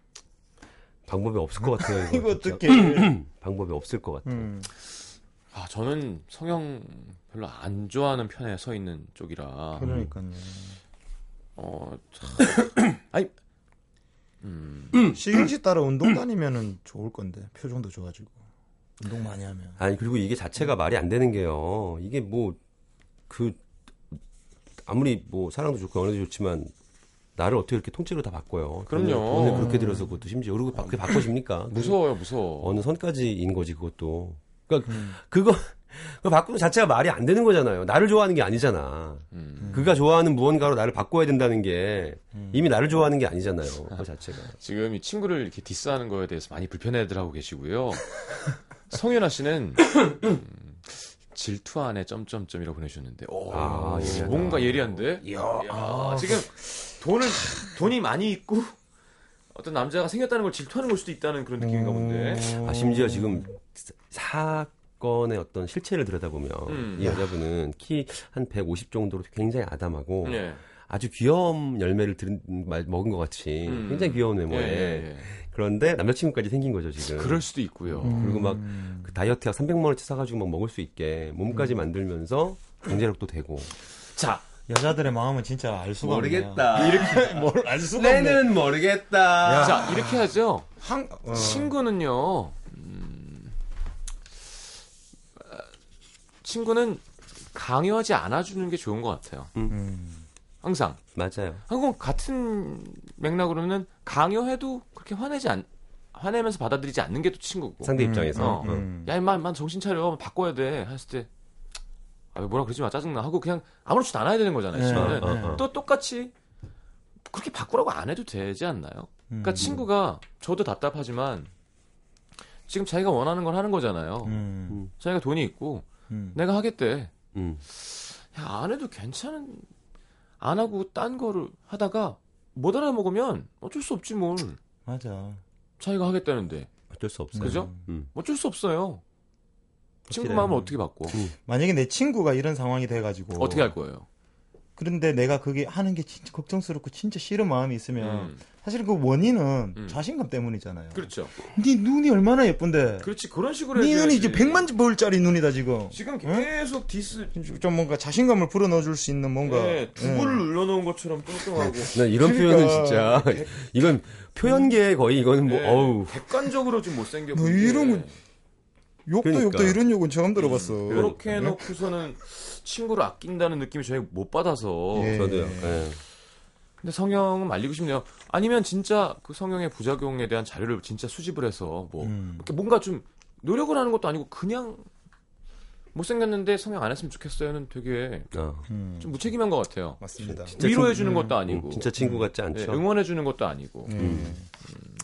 방법이 없을 것 같아요. 이거. 어떻게? 방법이 없을 것 같아요. 음. 아 저는 성형 별로 안 좋아하는 편에 서 있는 쪽이라 그러니까요. 어 참, 아니 음, 시경 씨 따라 운동 다니면은 좋을 건데 표정도 좋아지고 운동 많이 하면. 아니 그리고 이게 자체가 말이 안 되는 게요. 이게 뭐 그 아무리 뭐 사랑도 좋고 연애도 좋지만 나를 어떻게 이렇게 통째로 다 바꿔요. 그럼요. 돈을, 돈을 그렇게 들여서 그것도 심지어 그리고 바- 그게 바꿔집니까? 무서워요 무서워. 어느 선까지인 거지 그것도. 그러니까 음. 그거 그 바꾸는 자체가 말이 안 되는 거잖아요. 나를 좋아하는 게 아니잖아. 음. 그가 좋아하는 무언가로 나를 바꿔야 된다는 게 이미 나를 좋아하는 게 아니잖아요. 그 자체가. 지금 이 친구를 이렇게 디스하는 거에 대해서 많이 불편해들 하고 계시고요. 성윤아 씨는 음, 질투 안에 점점점이라고 보내주셨는데, 오, 아, 예리하다. 뭔가 예리한데? 이야, 지금 돈을 돈이 많이 있고 어떤 남자가 생겼다는 걸 질투하는 걸 수도 있다는 그런 느낌인가 본데. 어. 아, 심지어 지금 사건의 어떤 실체를 들여다보면 음. 이 여자분은 키 한 150 정도로 굉장히 아담하고 예. 아주 귀여운 열매를 들은, 말- 먹은 것 같이 음. 굉장히 귀여운 예, 외모에 예, 예. 그런데 남자친구까지 생긴 거죠 지금. 그럴 수도 있고요. 그리고 막 그 다이어트 약 300만 원치 사가지고 막 먹을 수 있게 몸까지 만들면서 경제력도 되고. 자, 여자들의 마음은 진짜 알 수가 없네요. 이렇게 뭘 알 수가 없네. 내는 모르겠다. 야. 자 이렇게 하죠. 한 어. 친구는요. 음, 아, 친구는 강요하지 않아주는 게 좋은 것 같아요. 음. 항상. 맞아요. 한국 같은 맥락으로는 강요해도 그렇게 화내지 않 화내면서 받아들이지 않는 게 또 친구고. 상대 음, 입장에서. 어. 어. 음. 야 임마 임마 정신 차려 바꿔야 돼 했을 때 아, 뭐라 그러지 마 짜증나 하고 그냥 아무렇지도 않아야 되는 거잖아요. 네, 어, 어, 어. 또 똑같이 그렇게 바꾸라고 안 해도 되지 않나요? 그러니까 음. 친구가 저도 답답하지만 지금 자기가 원하는 걸 하는 거잖아요. 음. 자기가 돈이 있고 음. 내가 하겠대. 음. 야, 안 해도 괜찮은 안 하고 딴 거를 하다가 못 알아먹으면 어쩔 수 없지 뭘. 맞아. 자기가 하겠다는데 어쩔 수 없어요. 그죠? 음. 어쩔 수 없어요. 친구 확실해요. 마음을 어떻게 바꿔? 만약에 내 친구가 이런 상황이 돼가지고 어떻게 할 거예요? 그런데 내가 그게 하는 게 진짜 걱정스럽고 진짜 싫은 마음이 있으면 음, 사실 그 원인은 음. 자신감 때문이잖아요. 그렇죠. 네 눈이 얼마나 예쁜데. 그렇지 그런 식으로 네 눈이. 이제 백만 불짜리 눈이다 지금. 지금 응? 계속 디스 좀 뭔가 자신감을 불어 넣어줄 수 있는 뭔가. 네, 두부를 눌러놓은 것처럼 뚱뚱하고 난 이런 그러니까. 표현은 진짜 이건 표현계에 거의 이거는 뭐 네, 어우 객관적으로 좀 못생겨 뭐. 이런 거- 욕도 그러니까. 욕도 이런 욕은 처음 들어봤어. 그렇게 네? 해놓고서는 친구를 아낀다는 느낌이 저희 못 받아서 예. 저도요. 예. 근데 성형은 말리고 싶네요. 아니면 진짜 그 성형의 부작용에 대한 자료를 진짜 수집을 해서 뭐 음. 이렇게 뭔가 좀 노력을 하는 것도 아니고 그냥 못생겼는데 성형 안 했으면 좋겠어요는 되게 어. 음. 좀 무책임한 것 같아요. 맞습니다. 진짜 위로해 친- 주는 것도 음, 아니고 진짜 친구 같지 네, 않죠. 응원해 주는 것도 아니고. 음.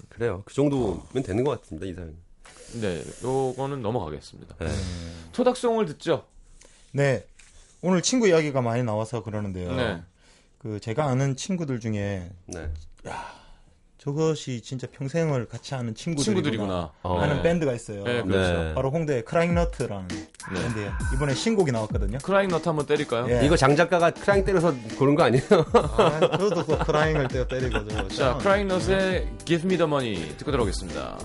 그래요. 그 정도면 되는 것 같습니다. 이 사연. 네, 요거는 넘어가겠습니다. 네. 토닥송을 듣죠. 네. 오늘 친구 이야기가 많이 나와서 그러는데요. 네. 그 제가 아는 친구들 중에 네. 저것이 진짜 평생을 같이 하는 친구들이구나, 친구들이구나. 어. 하는 네. 밴드가 있어요. 네, 그렇죠. 네. 바로 홍대 크라잉너트라는 밴드예요. 이번에 신곡이 나왔거든요. 크라잉 너트 한번 때릴까요? 예. 이거 장 작가가 크라잉 때려서 고른 거 아니에요? 아, 저도 그 크라잉을 때 때리고 저. 자, 크라잉 너트의 Give Me the Money 듣고 들어오겠습니다.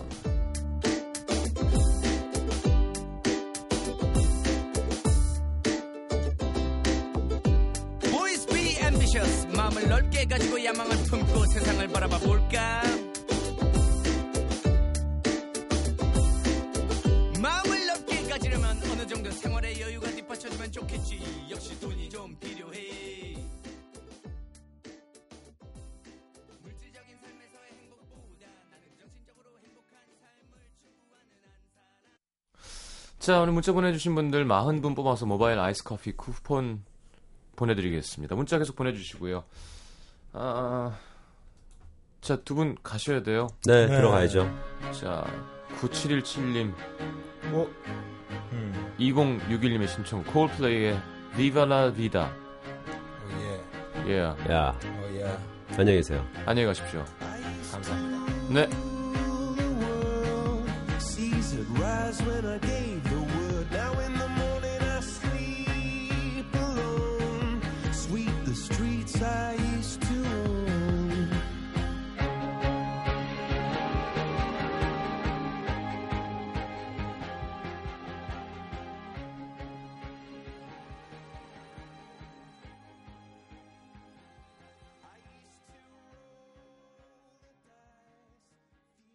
야망을 품고 세상을 바라봐 볼까 마음을 넓게 가지려면 어느 정도 생활의 여유가 뒷받쳐주면 좋겠지 역시 돈이 좀 필요해 자, 오늘 문자 보내주신 분들 40분 뽑아서 모바일 아이스 커피 쿠폰 보내드리겠습니다. 문자 계속 보내주시고요. 아, 자, 두 분 가셔야 돼요. 네, 네. 들어가야죠. 자, 9717님, 어? 음. 2061님의 신청, 콜플레이의 Viva la Vida. 어, 예. 예. 야, 어, 예. 안녕히 계세요. 안녕히 가십시오. 감사합니다. 네.